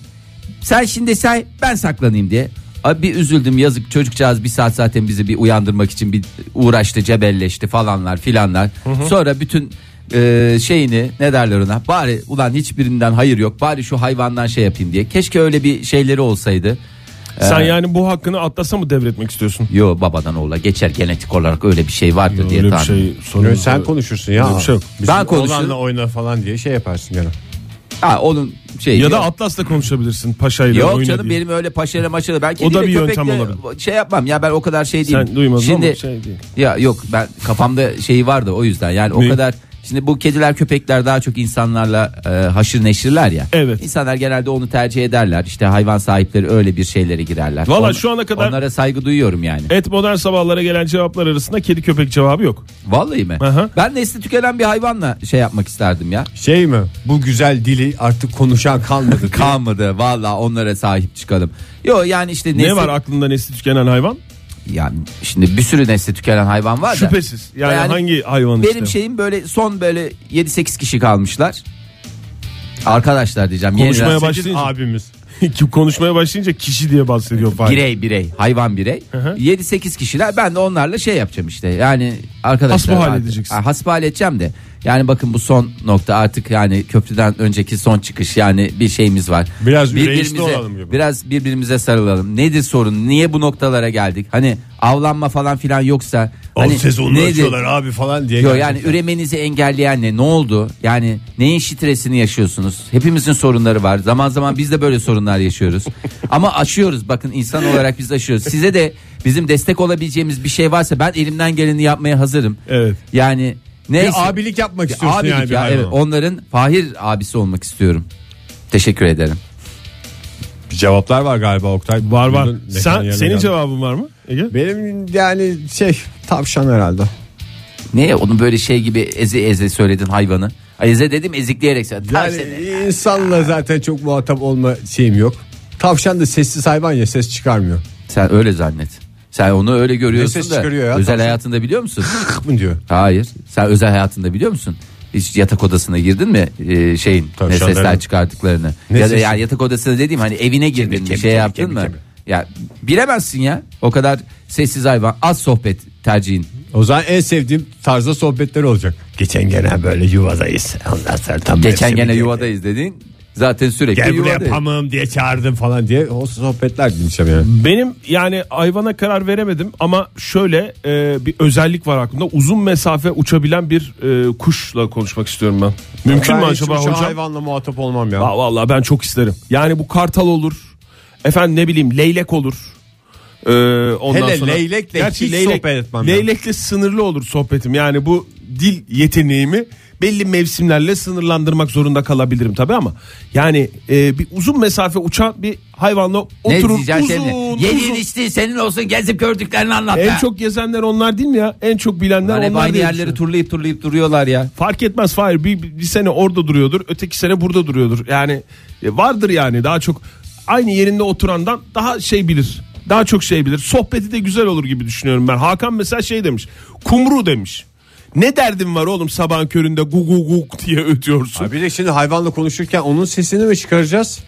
Sen şimdi say ben saklanayım diye. Abi bir üzüldüm yazık çocukcağız bir saat zaten bizi bir uyandırmak için bir uğraştı cebelleşti falanlar filanlar. Sonra bütün e, şeyini ne derler ona bari ulan hiçbirinden hayır yok bari şu hayvandan şey yapayım diye. Keşke öyle bir şeyleri olsaydı. Sen yani bu hakkını Atlas'a mı devretmek istiyorsun? Yo babadan oğula geçer genetik olarak öyle bir şey vardır diye Öyle bir tahmin. şey sorun. Sen konuşursun ya. Bir şey yok. Bizim Ben konuşurum. oğlanla oyna falan diye şey yaparsın gene. Ha onun şey Ya da. Atlas'la konuşabilirsin paşayla Yok oyna canım diye. benim öyle paşayla maşayla ben O da kediyle bir yöntem köpekle olabilir. şey yapmam ya ben o kadar şey değilim. Sen duymadın Şimdi, ama şey değil. Ya yok ben kafamda şeyi vardı o yüzden yani o Ne? kadar şimdi bu kediler köpekler daha çok insanlarla e, haşır neşirler ya. Evet. İnsanlar genelde onu tercih ederler. İşte hayvan sahipleri öyle bir şeylere girerler. Valla şu ana kadar- onlara saygı duyuyorum yani. Et modern sabahlara gelen cevaplar arasında kedi köpek cevabı yok. Vallahi mi? Aha. Ben nesli tükenen bir hayvanla şey yapmak isterdim ya. Şey mi? Bu güzel dili artık konuşan kalmadı. Kalmadı vallahi onlara sahip çıkalım. Yok yani işte Ne nesli- var aklında nesli tükenen hayvan? Yani şimdi bir sürü nesli tükenen hayvan var da. Şüphesiz. Yani, hangi hayvan Benim işte? şeyim böyle son böyle 7-8 kişi kalmışlar. Arkadaşlar diyeceğim. Konuşmaya yeniden- başlayınca abimiz. Kim konuşmaya başlayınca kişi diye bahsediyor Fahir. Birey birey hayvan birey hı. 7-8 kişiler ben de onlarla şey yapacağım işte yani arkadaşlar Hasbihal edeceksin. Ha, hasbihal edeceğim de yani bakın bu son nokta artık yani köprüden önceki son çıkış yani bir şeyimiz var. Biraz birbirimize, olalım gibi. Biraz birbirimize sarılalım. Nedir sorun? Niye bu noktalara geldik? Hani avlanma falan filan yoksa hani nedir? abi falan diye. Yok yani üremenizi engelleyen ne? Ne oldu? Yani neyin stresini yaşıyorsunuz? Hepimizin sorunları var. Zaman zaman biz de böyle sorunlar yaşıyoruz. Ama aşıyoruz. Bakın insan olarak biz aşıyoruz. Size de bizim destek olabileceğimiz bir şey varsa ben elimden geleni yapmaya hazırım. Evet. Yani neyse. Bir abilik yapmak istiyorsun Abilik yani bir ya, evet. Onların Fahir abisi olmak istiyorum. Teşekkür ederim. Bir cevaplar var galiba Oktay. Var var. Sen senin geldim. cevabın var mı Ege? Benim yani şey tavşan herhalde. Niye onu böyle şey gibi eze eze söyledin hayvanı? Ay, Eze dedim ezikleyerek söyledim. Yani Tavşanı. insanla zaten çok muhatap olma şeyim yok. Tavşan da sessiz hayvan ya ses çıkarmıyor. Sen öyle zannet. Sen onu öyle görüyorsun Ne ses da çıkarıyor ya, özel hayatında biliyor musun? mı diyor. Hayır. Sen özel hayatında biliyor musun? Hiç yatak odasına girdin mi ee, şeyin ne Tavşanların- sesler çıkarttıklarını? Ne ya da yani yatak odasına dediğim hani evine girdin mi kemi, şey kemi, yaptın kemi, mı? kemi. Ya bilemezsin ya. O kadar sessiz hayvan az sohbet tercihin. O zaman en sevdiğim tarzda sohbetler olacak. Geçen gene böyle yuvadayız. Ondan sonra tam Geçen gene yuvadayız dedin. Zaten sürekli Gel buraya pamığım diye çağırdım falan diye o sohbetler dinleyeceğim yani. Benim yani hayvana karar veremedim ama şöyle e, bir özellik var aklımda. Uzun mesafe uçabilen bir e, kuşla konuşmak istiyorum ben. Mümkün mü Ben hiç acaba uçan hocam? hayvanla muhatap olmam ya. Aa, vallahi ben çok isterim. Yani bu kartal olur. Efendim ne bileyim leylek olur. Ee, ondan Hele sonra, leylekle Gerçi hiç leylek, sohbet etmem. Leylekle sınırlı olur sohbetim. Yani bu dil yeteneğimi belli mevsimlerle sınırlandırmak zorunda kalabilirim tabi ama yani e, bir uzun mesafe uçan bir hayvanla diyeceksin uzun, uzun. Yediğin içtiğin senin olsun gezip gördüklerini anlat. En be. çok gezenler onlar değil mi ya? En çok bilenler hep onlar aynı diye yerleri düşünüyorum. turlayıp turlayıp duruyorlar ya. Fark etmez Fahir bir, bir sene orada duruyordur öteki sene burada duruyordur. Yani e, vardır yani daha çok aynı yerinde oturandan daha şey bilir. Daha çok şey bilir. Sohbeti de güzel olur gibi düşünüyorum ben. Hakan mesela şey demiş. Kumru demiş. Ne derdin var oğlum sabahın köründe gu gu gu diye ötüyorsun. Ha bir de şimdi hayvanla konuşurken onun sesini mi çıkaracağız?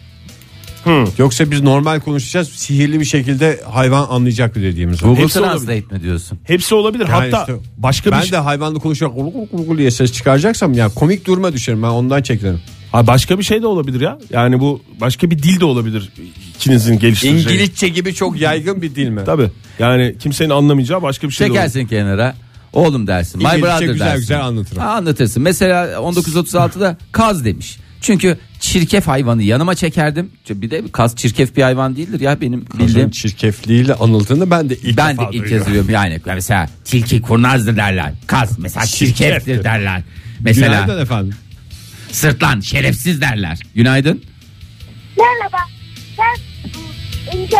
Yoksa biz normal konuşacağız sihirli bir şekilde hayvan anlayacak mı dediğimiz. Google Hepsi Translate mi diyorsun? Hepsi olabilir. Yani Hatta işte başka ben bir de hayvanla konuşarak gulu gulu gulu diye ses çıkaracaksam ya komik duruma düşerim ben ondan çekinirim. Ha, başka bir şey de olabilir ya. Yani bu başka bir dil de olabilir ikinizin geliştireceği. İngilizce gibi çok yaygın bir dil mi? Tabii. Yani kimsenin anlamayacağı başka bir şey de olabilir. Çekersin kenara. Oğlum dersin. My İngilizce brother güzel dersin. güzel anlatırım. Ha, anlatırsın. Mesela 1936'da kaz demiş. Çünkü çirkef hayvanı yanıma çekerdim. Bir de kaz çirkef bir hayvan değildir ya benim Kazın bildiğim. çirkefliğiyle anıldığını ben de ilk Ben de defa ilk duyuyorum. kez duyuyorum. Yani mesela tilki kurnazdır derler. Kaz mesela çirkeftir Çirkeftir. derler. Mesela Günaydın efendim. sırtlan şerefsiz derler. Günaydın. Merhaba. Ben önce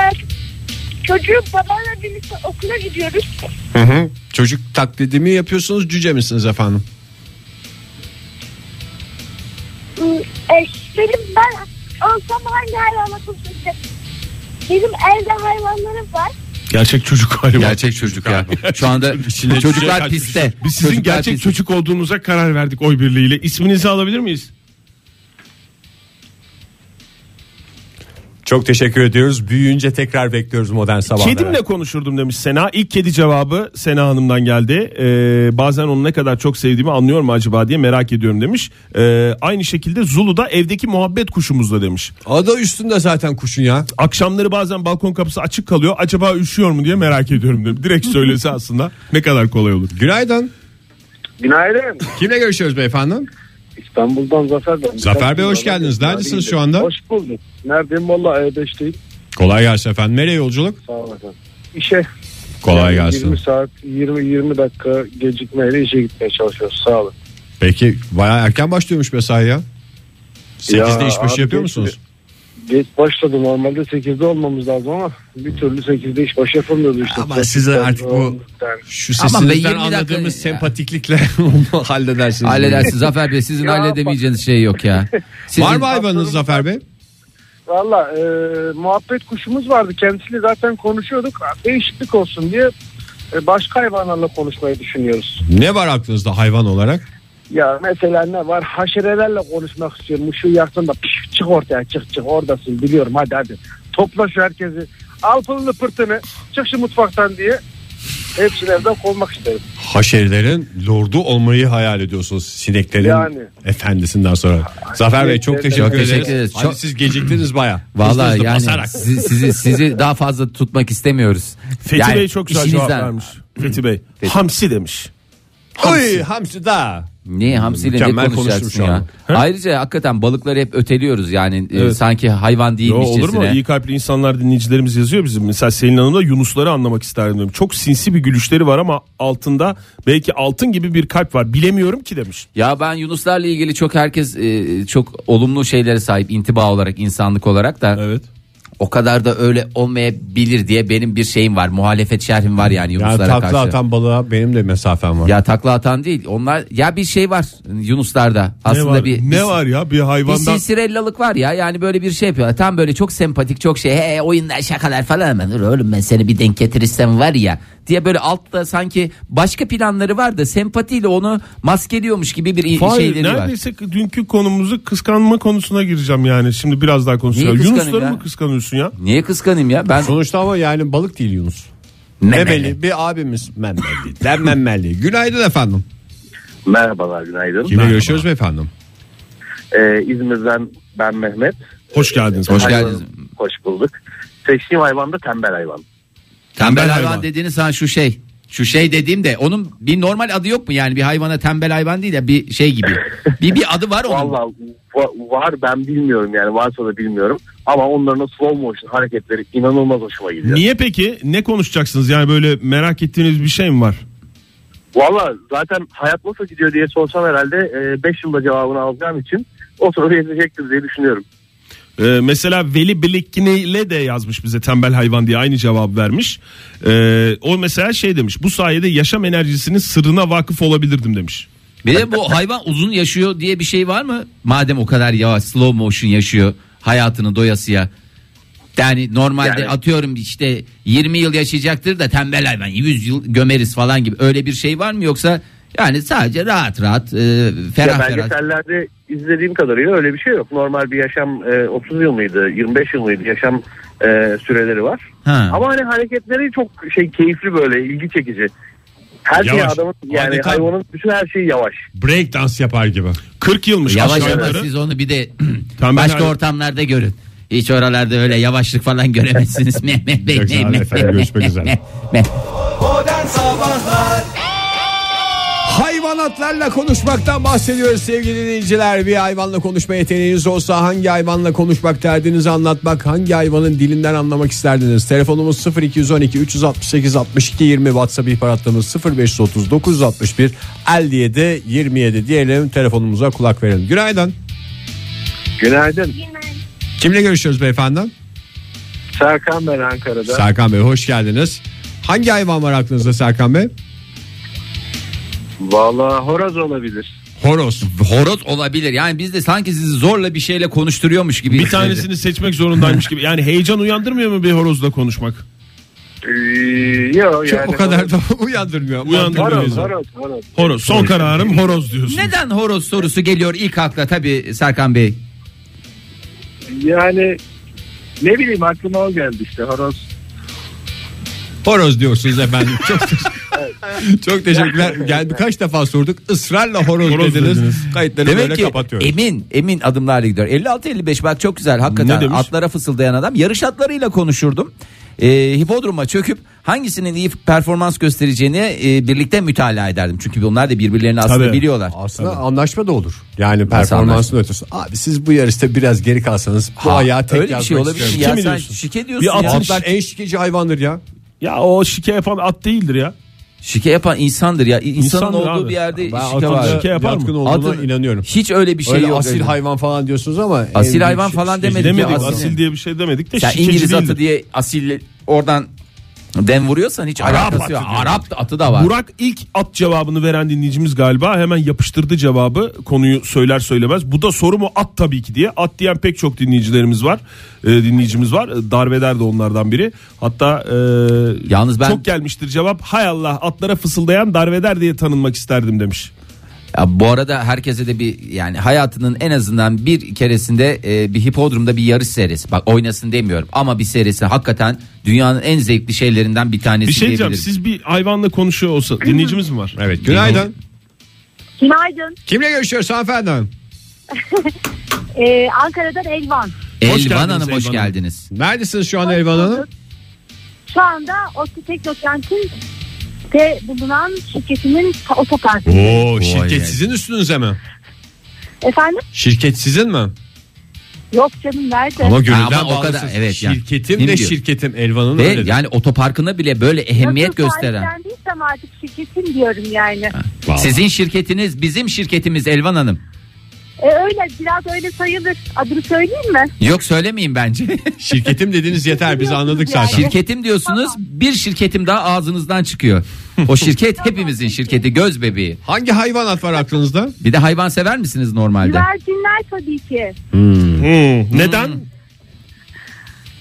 çocuğum babamla birlikte okula gidiyoruz. Hı hı. Çocuk taklidimi yapıyorsunuz cüce misiniz efendim? E, benim ben olsam hangi hayvanla konuşacağım? Benim evde hayvanlarım var. Gerçek çocuk hali var. Gerçek çocuk ya. Şu anda çocuklar pistte. Biz sizin Çocuklar gerçek pistte. çocuk olduğunuza karar verdik oy birliğiyle. İsminizi alabilir miyiz? Çok teşekkür ediyoruz. Büyüyünce tekrar bekliyoruz modern sabahlara. Kedimle konuşurdum demiş Sena. İlk kedi cevabı Sena Hanım'dan geldi. Ee, bazen onu ne kadar çok sevdiğimi anlıyor mu acaba diye merak ediyorum demiş. Ee, aynı şekilde Zulu'da evdeki muhabbet kuşumuzla demiş. Adı üstünde zaten kuşun ya. Akşamları bazen balkon kapısı açık kalıyor. Acaba üşüyor mu diye merak ediyorum demiş. Direkt söylese aslında ne kadar kolay olur. Günaydın. Günaydın. Kimle görüşüyoruz beyefendi? İstanbul'dan Zafer ben. Zafer Bey, hoş geldiniz. Neredesiniz şu anda? Hoş bulduk. Neredeyim valla E5'teyim. Kolay gelsin efendim. Nereye yolculuk? Sağ olasın. İşe. Kolay Yani gelsin. 20 saat 20-20 dakika gecikmeyle işe gitmeye çalışıyoruz. Sağ olun. Peki bayağı erken başlıyormuş mesai ya. 8'de Ya iş başı yapıyor musunuz? Geç başladı normalde 8'de olmamız lazım ama bir türlü 8'de iş başı yapamıyoruz işte. Ama size artık bu- Şu be, sesinizden 20 dakika- anladığımız Ya. sempatiklikle onu halledersiniz. Halledersin Zafer Bey sizin Ya halledemeyeceğiniz şey yok ya. Sizin... Var mı hayvanınız Zafer Bey? Valla e, muhabbet kuşumuz vardı. Kendisiyle zaten konuşuyorduk. Değişiklik olsun diye e, başka hayvanlarla konuşmayı düşünüyoruz. Ne var aklınızda hayvan olarak? Ya mesela ne var? Haşerelerle konuşmak istiyorum. Şu yaksın da piş, çık ortaya çık çık oradasın biliyorum hadi hadi. Topla şu herkesi. Al pılını pırtını çık şu mutfaktan diye. Hepsini evden kovmak isterim. Haşerilerin lordu olmayı hayal ediyorsunuz sineklerin Yani. efendisinden sonra. Zafer Bey çok teşekkür, Çok ederiz. teşekkür ederiz. Hadi Çok- siz geciktiniz baya. Vallahi yani sizi, sizi sizi daha fazla tutmak istemiyoruz. Fethi Yani Bey çok güzel cevap işinizden- vermiş. Fethi Bey. Hamsi demiş. Oy hamsi da. Niye hamsiyle ne Mükemmel konuşacaksın konuştum şu ya? an. He? Ayrıca hakikaten balıkları hep öteliyoruz yani e, Evet. sanki hayvan Yo, değilmişçesine. olur mu? İyi kalpli insanlar dinleyicilerimiz yazıyor bizim. Mesela Selin Hanım da Yunusları anlamak isterdim diyorum. Çok sinsi bir gülüşleri var ama altında belki altın gibi bir kalp var. Bilemiyorum ki demiş. Ya ben Yunuslarla ilgili çok herkes e, çok olumlu şeylere sahip intiba olarak insanlık olarak da Evet. O kadar da öyle olmayabilir diye benim bir şeyim var. Muhalefet şerhim var yani Yani Yunuslara takla karşı. atan balığa benim de mesafem var. Ya takla atan değil. Onlar ya bir şey var Yunuslarda. Aslında ne var, bir ne bir, var ya bir bir hayvandan silsirellalık var ya yani böyle bir şey yapıyorlar. Tam böyle çok sempatik çok şey he oyunlar şakalar falan hemen "Dur oğlum ben seni bir denk getirirsem var ya diye böyle altta sanki başka planları var da sempatiyle onu maskeliyormuş gibi bir Fahir, şeyleri var. neredeyse dünkü konumuzu kıskanma konusuna gireceğim yani. Şimdi biraz daha kıskanayım Yunusları ya? mı kıskanıyorsun ya? Niye kıskanayım ya? Ben Sonuçta ama yani balık değil Yunus. Memeli. Memeli bir abimiz memeli. Den memeli. Günaydın efendim. Merhabalar günaydın. Kimle görüşüyoruz beyefendim? Ee, İzmir'den ben Mehmet. Hoş geldiniz. Hoş Hayvan- geldiniz. Hoş bulduk. Seçtiğim hayvan da tembel hayvan. Tembel hayvan, hayvan. dediğiniz sana şu şey. Şu şey dediğim de onun bir normal adı yok mu yani bir hayvana tembel hayvan değil de bir şey gibi. bir bir adı var onun. Valla va- var ben bilmiyorum yani varsa da bilmiyorum. Ama onların slow motion hareketleri inanılmaz hoşuma gidiyor. Niye peki? Ne konuşacaksınız? Yani böyle merak ettiğiniz bir şey mi var? Valla zaten hayat nasıl gidiyor diye sorsam herhalde 5 yılda cevabını alacağım için o soru yetecektir diye düşünüyorum. Ee, mesela Veli Bilikni'yle de yazmış bize tembel hayvan diye aynı cevap vermiş. Ee, o mesela şey demiş bu sayede yaşam enerjisinin sırrına vakıf olabilirdim demiş. Bir de bu hayvan uzun yaşıyor diye bir şey var mı? Madem o kadar yavaş slow motion yaşıyor hayatını doyasıya. Yani normalde Yani- atıyorum işte 20 yıl yaşayacaktır da tembel hayvan 100 yıl gömeriz falan gibi öyle bir şey var mı yoksa yani sadece rahat rahat e, ferah ya ferah. belgesellerde izlediğim kadarıyla öyle bir şey yok. Normal bir yaşam e, 30 yıl mıydı 25 yıl mıydı yaşam e, süreleri var. Ha. Ama hani hareketleri çok şey keyifli böyle ilgi çekici. Her şey Yavaş. adamın yani Adeta- hayvanın bütün her şeyi yavaş. Break dans yapar gibi. 40 yılmış Yavaş aşağı ama yukarı. siz onu bir de Tembel başka ortamlarda görün. Hiç oralarda öyle yavaşlık falan göremezsiniz. Mehmet Bey. Çok sağ olun Mehmet efendim, Bey, görüşmek üzere. Mehmet Bey. Modern Sabahlar Hayvanatlarla konuşmaktan bahsediyoruz sevgili dinleyiciler. Bir hayvanla konuşma yeteneğiniz olsa hangi hayvanla konuşmak derdinizi anlatmak, hangi hayvanın dilinden anlamak isterdiniz? Telefonumuz 0212 368 62 20 WhatsApp ihbar hattımız 0530 961 57 27 diyelim telefonumuza kulak verelim. Günaydın. Günaydın. Kimle görüşüyoruz beyefendi? Serkan ben Ankara'da. Serkan Bey hoş geldiniz. Hangi hayvan var aklınızda Serkan Bey? Valla horoz olabilir. Horoz. Horoz olabilir. Yani biz de sanki sizi zorla bir şeyle konuşturuyormuş gibi. Bir tanesini seçmek zorundaymış gibi. Yani heyecan uyandırmıyor mu bir horozla konuşmak? Ee, yok Çok yani. o kadar da uyandırmıyor. Uyandırmıyor. Horoz, horoz, horoz. Horoz. Son kararım horoz diyorsun. Neden horoz sorusu geliyor ilk akla tabii Serkan Bey. Yani ne bileyim aklıma o geldi işte horoz. Horoz diyorsunuz efendim. Çok, çok teşekkürler. Yani birkaç defa sorduk. Israrla horoz, Horoz dediniz. dediniz. Kayıtları Demek böyle ki kapatıyoruz. emin emin adımlarla gidiyor. 56-55 bak çok güzel Ne hakikaten demiş? atlara fısıldayan adam. Yarış atlarıyla konuşurdum. Ee, hipodroma çöküp hangisinin iyi performans göstereceğini e, birlikte mütalaa ederdim. Çünkü onlar da birbirlerini aslında Tabii. biliyorlar. Aslında anlaşma da olur. Yani performansın ötesi. Abi siz bu yarışta biraz geri kalsanız bu Ha, ayağı tek öyle bir şey olabilir. Ya Kimi sen diyorsun? şike diyorsun Bir ya. atın Atlar en şikeci hayvandır ya. Ya o şike yapan at değildir ya. Şike yapan insandır ya. İnsanın İnsandır olduğu abi. bir yerde Ben şike atın var. şike yapar mı? yatkın olduğuna Atın- inanıyorum. Hiç öyle bir şey Öyle yok. asil öyle. hayvan falan diyorsunuz ama en Asil büyük hayvan şey- falan şey- demedik. Demedik ya, asil. asil. diye bir şey demedik de Sen şikeci İngiliz değildir. atı diye asil oradan den vuruyorsan hiç Arap alakası atı yok. diyor. Arap atı da var. Burak ilk at cevabını veren dinleyicimiz galiba hemen yapıştırdı cevabı konuyu söyler söylemez. Bu da soru mu at tabii ki diye. At diyen pek çok dinleyicilerimiz var. Ee, dinleyicimiz var. Darveder de onlardan biri. Hatta e, Yalnız ben- çok gelmiştir cevap. Hay Allah atlara fısıldayan darveder diye tanınmak isterdim demiş. Ya bu arada herkese de bir yani hayatının en azından bir keresinde e, bir hipodromda bir yarış serisi. Bak oynasın demiyorum ama bir serisi hakikaten dünyanın en zevkli şeylerinden bir tanesi Bir şey diyeceğim diyebilirim. siz bir hayvanla konuşuyor olsa dinleyicimiz mi var? Evet günaydın. Günaydın. Kimle görüşüyoruz hanımefendi? Ee, Ankara'dan Elvan. Hoş Elvan geldiniz Hanım hoş Elvan Hanım. geldiniz. Neredesiniz şu an Elvan Hanım? Şu anda Otlu Teknokent'in de bulunan şirketimin otoparkı. Oo şirket yani. sizin üstünüze mi? Efendim? Şirket sizin mi? Yok canım nerede? Ama gönülden Ama o kadar, evet yani. Şirketim de diyor? şirketim Elvan'ın Ve öyle. yani otoparkına bile böyle ehemmiyet Nasıl gösteren. sahiplendiysem artık şirketim diyorum yani. Sizin şirketiniz bizim şirketimiz Elvan Hanım. E öyle biraz öyle sayılır. Adını söyleyeyim mi? Yok söylemeyin bence. Şirketim dediğiniz yeter biz anladık zaten. şirketim diyorsunuz bir şirketim daha ağzınızdan çıkıyor. O şirket hepimizin şirketi göz bebeği. Hangi hayvanat var aklınızda? Bir de hayvan sever misiniz normalde? Güvercinler tabii ki. Hmm, Neden?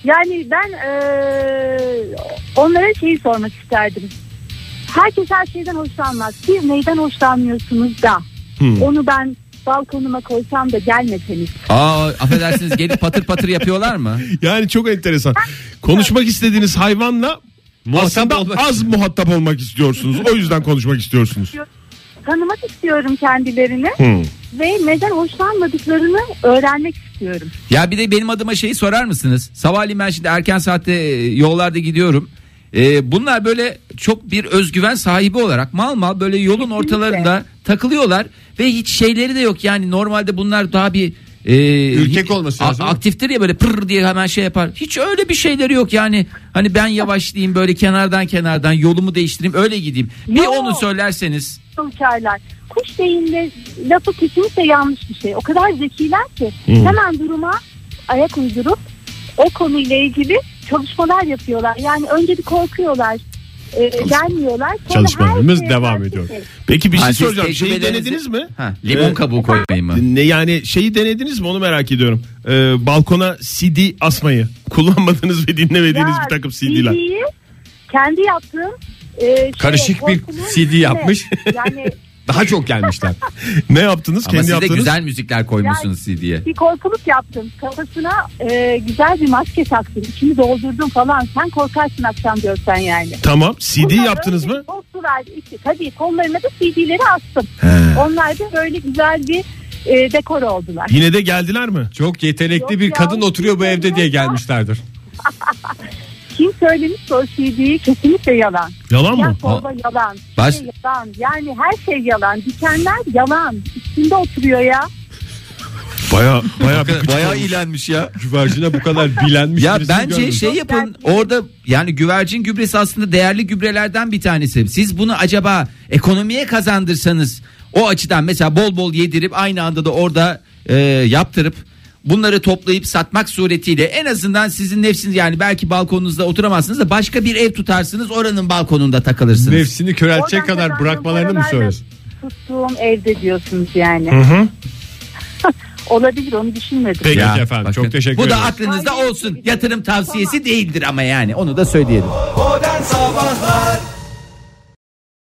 Yani ben eee, onlara şeyi sormak isterdim. Herkes her şeyden hoşlanmaz. Siz neyden hoşlanmıyorsunuz da? Onu ben balkonuma koysam da gelmeseniz. Aa affedersiniz gelip patır patır yapıyorlar mı? Yani çok enteresan. Konuşmak istediğiniz hayvanla aslında olmak az muhatap olmak istiyorsunuz. O yüzden konuşmak istiyorsunuz. Tanımak istiyorum kendilerini Hmm. ve neden hoşlanmadıklarını öğrenmek istiyorum. Ya bir de benim adıma şeyi sorar mısınız? Sabahleyin ben şimdi erken saatte e, yollarda gidiyorum. E, bunlar böyle çok bir özgüven sahibi olarak mal mal böyle yolun ortalarında takılıyorlar ve hiç şeyleri de yok. Yani normalde bunlar daha bir e, Ürkek olması lazım. Aktiftir ya böyle pır diye hemen şey yapar. Hiç öyle bir şeyleri yok yani. Hani ben yavaşlayayım böyle kenardan kenardan yolumu değiştireyim öyle gideyim. Bir Yok. onu söylerseniz. uçarlar. Kuş deyimle lafı kesinlikle yanlış bir şey. O kadar zekiler ki hemen duruma ayak uydurup o konuyla ilgili çalışmalar yapıyorlar. Yani önce bir korkuyorlar. e, gelmiyorlar. Sonra Çalışmalarımız her şeye devam karşı ediyor. şey. Peki bir Ha, şey siz soracağım. Şeyi tecrübelerinizi- denediniz mi? Ha, limon Ee, kabuğu koymayı mı? Ne yani şeyi denediniz mi onu merak ediyorum. Ee, balkona CD asmayı. Kullanmadığınız ve dinlemediğiniz Ya, bir takım CD'ler. CD'yi kendi yaptığım e, şeye, Karışık bir korkunun CD yapmış. Yani Daha çok gelmişler. Ne yaptınız? Ama Kendi siz de güzel müzikler koymuşsunuz CD'ye. bir korkuluk yaptım. Kafasına e, güzel bir maske taktım. İçini doldurdum falan. Sen korkarsın akşam görsen yani. Tamam. CD Bunlar yaptınız mı? Korktular. İşte, tabii kollarına da CD'leri astım. Onlar da böyle güzel bir e, dekor oldular. Yine de geldiler mi? Çok yetenekli Yok bir ya, kadın oturuyor bu evde diye gelmişlerdir. Kim söylemiş o CD'yi kesinlikle yalan. Yalan Ya mı? torba yalan. Baş- Şey yalan. Yani her şey yalan. Dikenler yalan. Üstünde oturuyor ya. Baya baya bir Bayağı iyilenmiş ya. Güvercine bu kadar bilenmiş Ya bence görmedim. şey yapın orada yani güvercin gübresi aslında değerli gübrelerden bir tanesi. Siz bunu acaba ekonomiye kazandırsanız o açıdan mesela bol bol yedirip aynı anda da orada e, yaptırıp bunları toplayıp satmak suretiyle en azından sizin nefsiniz yani belki balkonunuzda oturamazsınız da başka bir ev tutarsınız oranın balkonunda takılırsınız. Nefsini köreltecek Oradan kadar bırakmalarını mı söylüyorsun? Tuttuğum evde diyorsunuz yani. Olabilir onu düşünmedim. Peki Ya, efendim bakın, çok teşekkür Bu ederim. da aklınızda olsun. Yatırım tavsiyesi değildir ama yani onu da söyleyelim. Modern Sabahlar